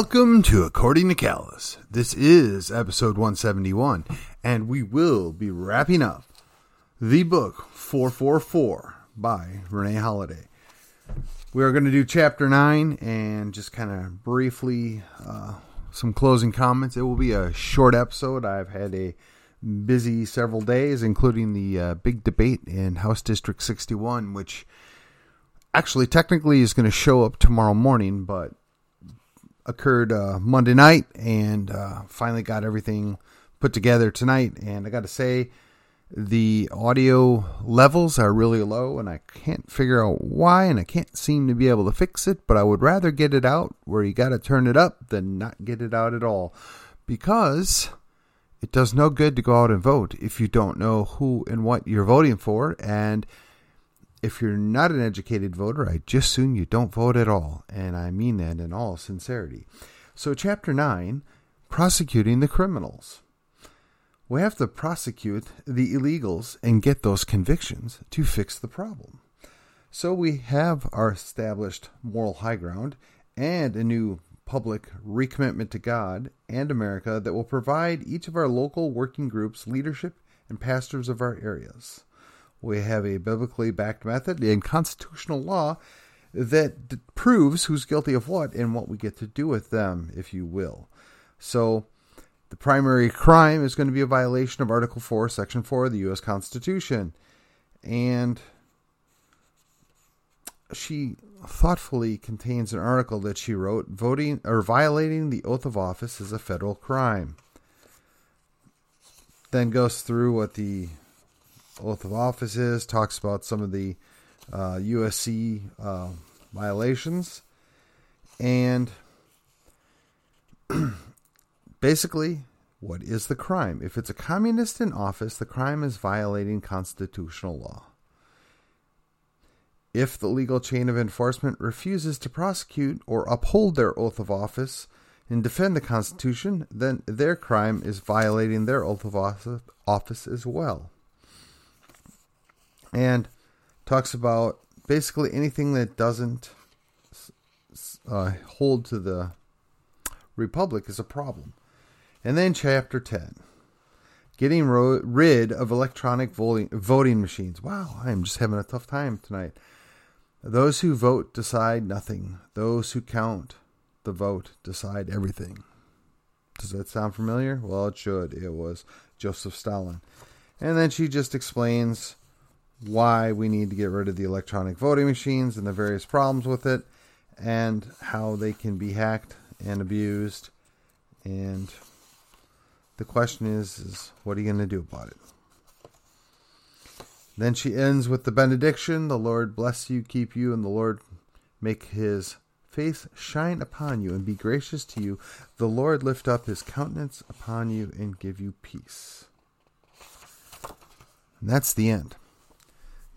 Welcome to According to Callus. This is episode 171, and we will be wrapping up the book 444 by Renee Holiday. We are going to do chapter 9 and just kind of briefly uh, some closing comments. It will be a short episode. I've had a busy several days, including the uh, big debate in House District 61, which actually technically is going to show up tomorrow morning, but occurred uh, Monday night and uh, finally got everything put together tonight. And I got to say, the audio levels are really low, and I can't figure out why, and I can't seem to be able to fix it. But I would rather get it out where you got to turn it up than not get it out at all because it does no good to go out and vote if you don't know who and what you're voting for. And if you're not an educated voter, I just assume you don't vote at all. And I mean that in all sincerity. So, Chapter 9 Prosecuting the Criminals. We have to prosecute the illegals and get those convictions to fix the problem. So, we have our established moral high ground and a new public recommitment to God and America that will provide each of our local working groups leadership and pastors of our areas. We have a biblically backed method in constitutional law that d- proves who's guilty of what and what we get to do with them, if you will. So, the primary crime is going to be a violation of Article 4, Section 4 of the U.S. Constitution. And she thoughtfully contains an article that she wrote voting or violating the oath of office is a federal crime. Then goes through what the oath of office is, talks about some of the uh, USC uh, violations, and basically, what is the crime? If it's a communist in office, the crime is violating constitutional law. If the legal chain of enforcement refuses to prosecute or uphold their oath of office and defend the Constitution, then their crime is violating their oath of office as well and talks about basically anything that doesn't uh, hold to the republic is a problem. And then chapter 10 getting ro- rid of electronic voting, voting machines. Wow, I'm just having a tough time tonight. Those who vote decide nothing, those who count the vote decide everything. Does that sound familiar? Well, it should. It was Joseph Stalin. And then she just explains why we need to get rid of the electronic voting machines and the various problems with it, and how they can be hacked and abused. And the question is, is what are you going to do about it? Then she ends with the benediction The Lord bless you, keep you, and the Lord make his face shine upon you and be gracious to you. The Lord lift up his countenance upon you and give you peace. And that's the end.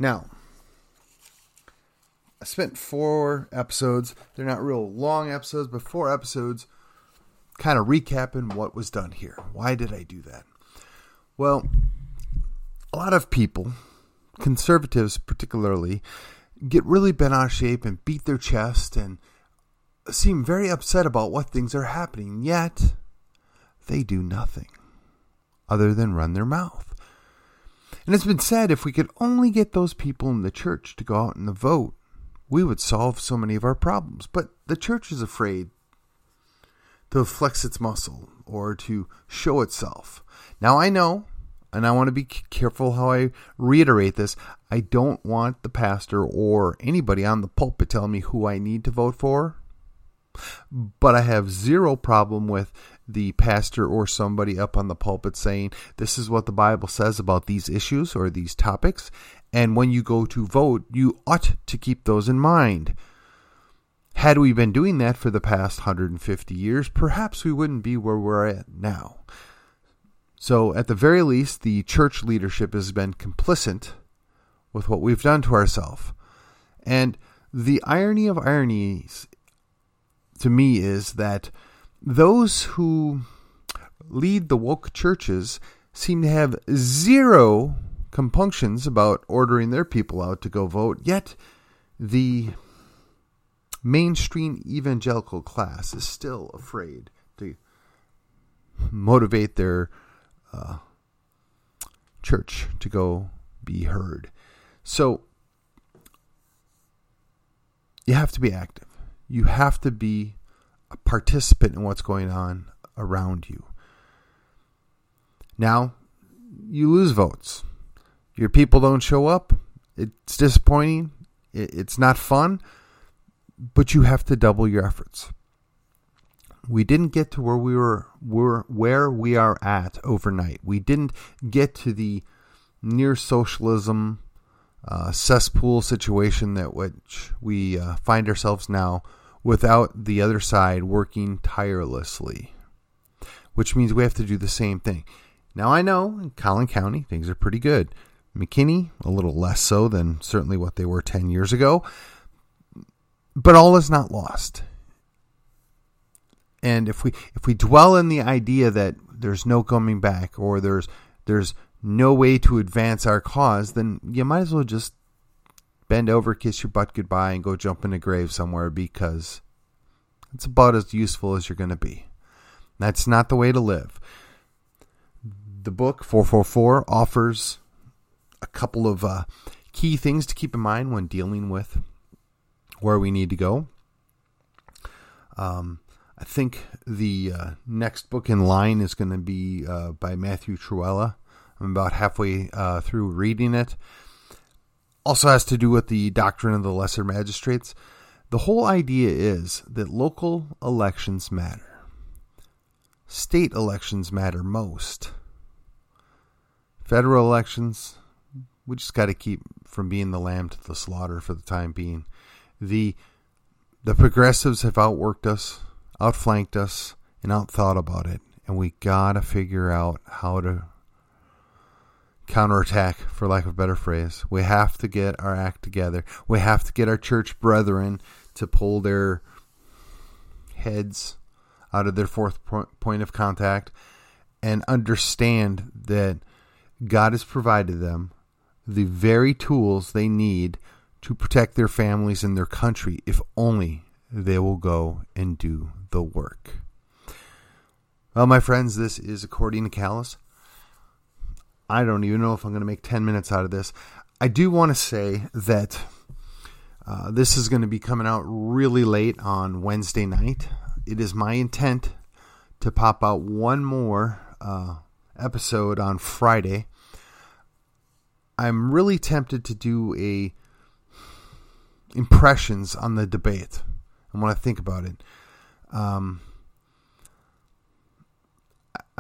Now, I spent four episodes. They're not real long episodes, but four episodes kind of recapping what was done here. Why did I do that? Well, a lot of people, conservatives particularly, get really bent out of shape and beat their chest and seem very upset about what things are happening, yet they do nothing other than run their mouth. And it's been said if we could only get those people in the church to go out and vote, we would solve so many of our problems. But the church is afraid to flex its muscle or to show itself. Now, I know, and I want to be careful how I reiterate this, I don't want the pastor or anybody on the pulpit telling me who I need to vote for. But I have zero problem with the pastor or somebody up on the pulpit saying, This is what the Bible says about these issues or these topics. And when you go to vote, you ought to keep those in mind. Had we been doing that for the past 150 years, perhaps we wouldn't be where we're at now. So, at the very least, the church leadership has been complicit with what we've done to ourselves. And the irony of ironies to me is that those who lead the woke churches seem to have zero compunctions about ordering their people out to go vote, yet the mainstream evangelical class is still afraid to motivate their uh, church to go be heard. So you have to be active. You have to be a participant in what's going on around you. Now, you lose votes. Your people don't show up. It's disappointing. It's not fun, but you have to double your efforts. We didn't get to where we were, were where we are at overnight. We didn't get to the near socialism uh, cesspool situation that which we uh, find ourselves now without the other side working tirelessly, which means we have to do the same thing. Now I know in Collin County things are pretty good. McKinney a little less so than certainly what they were 10 years ago, but all is not lost. And if we if we dwell in the idea that there's no coming back or there's there's no way to advance our cause, then you might as well just bend over, kiss your butt goodbye, and go jump in a grave somewhere because it's about as useful as you're going to be. That's not the way to live. The book 444 offers a couple of uh, key things to keep in mind when dealing with where we need to go. Um, I think the uh, next book in line is going to be uh, by Matthew Trewhella. I'm about halfway uh, through reading it. Also has to do with the doctrine of the lesser magistrates. The whole idea is that local elections matter. State elections matter most. Federal elections, we just got to keep from being the lamb to the slaughter for the time being. The the progressives have outworked us, outflanked us, and outthought about it, and we gotta figure out how to counterattack, for lack of a better phrase. We have to get our act together. We have to get our church brethren to pull their heads out of their fourth point of contact and understand that God has provided them the very tools they need to protect their families and their country if only they will go and do the work. Well, my friends, this is According to Callus. I don't even know if I'm going to make 10 minutes out of this. I do want to say that uh, this is going to be coming out really late on Wednesday night. It is my intent to pop out one more uh, episode on Friday. I'm really tempted to do a impressions on the debate. And when I think about it, um,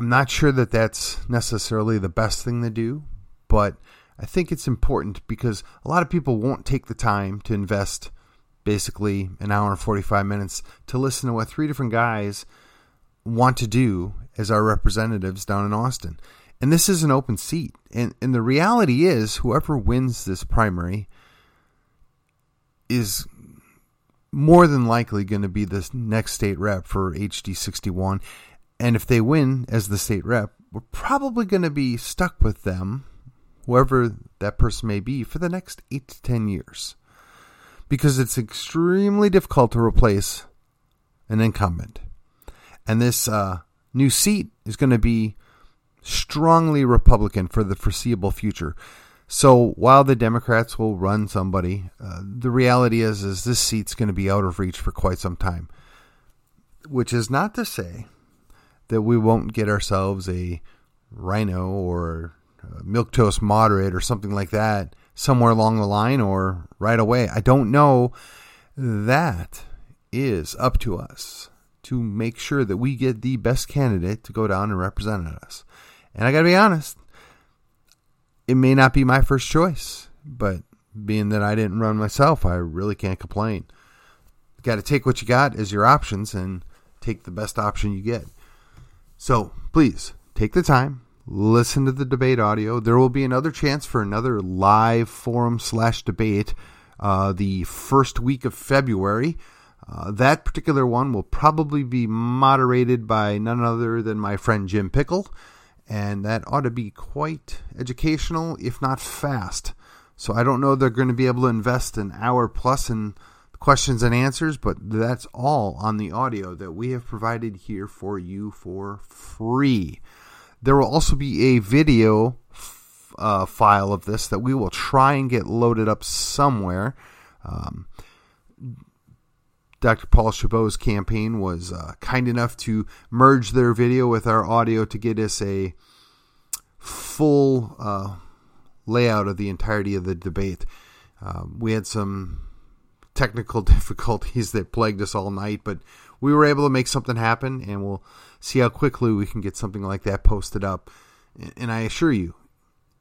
I'm not sure that that's necessarily the best thing to do, but I think it's important because a lot of people won't take the time to invest basically an hour and 45 minutes to listen to what three different guys want to do as our representatives down in Austin. And this is an open seat. And, and the reality is, whoever wins this primary is more than likely going to be the next state rep for HD 61. And if they win as the state rep, we're probably going to be stuck with them, whoever that person may be, for the next eight to 10 years. Because it's extremely difficult to replace an incumbent. And this uh, new seat is going to be strongly Republican for the foreseeable future. So while the Democrats will run somebody, uh, the reality is is this seat's going to be out of reach for quite some time. Which is not to say that we won't get ourselves a RINO or milk toast moderate or something like that somewhere along the line or right away. I don't know. That is up to us to make sure that we get the best candidate to go down and represent us. And I got to be honest, it may not be my first choice, but being that I didn't run myself, I really can't complain. got to take what you got as your options and take the best option you get. So please take the time, listen to the debate audio. There will be another chance for another live forum slash debate uh, the first week of February. Uh, that particular one will probably be moderated by none other than my friend Jim Pickle, and that ought to be quite educational, if not fast. So I don't know they're going to be able to invest an hour plus in questions and answers, but that's all on the audio that we have provided here for you for free. There will also be a video uh, file of this that we will try and get loaded up somewhere. Um, Dr. Paul Chabot's campaign was uh, kind enough to merge their video with our audio to get us a full uh, layout of the entirety of the debate. Um, we had some technical difficulties that plagued us all night, but we were able to make something happen, and we'll see how quickly we can get something like that posted up. And I assure you,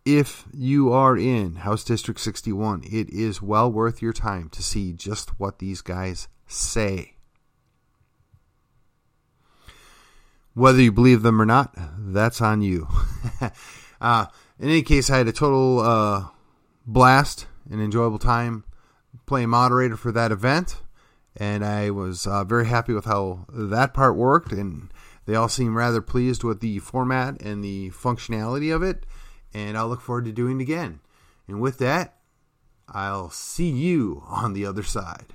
if you are in House District 61, it is well worth your time to see just what these guys say. Whether you believe them or not, that's on you. uh, in any case, I had a total uh, blast an enjoyable time playing moderator for that event, and I was uh, very happy with how that part worked. And they all seem rather pleased with the format and the functionality of it, and I'll look forward to doing it again. And with that, I'll see you on the other side.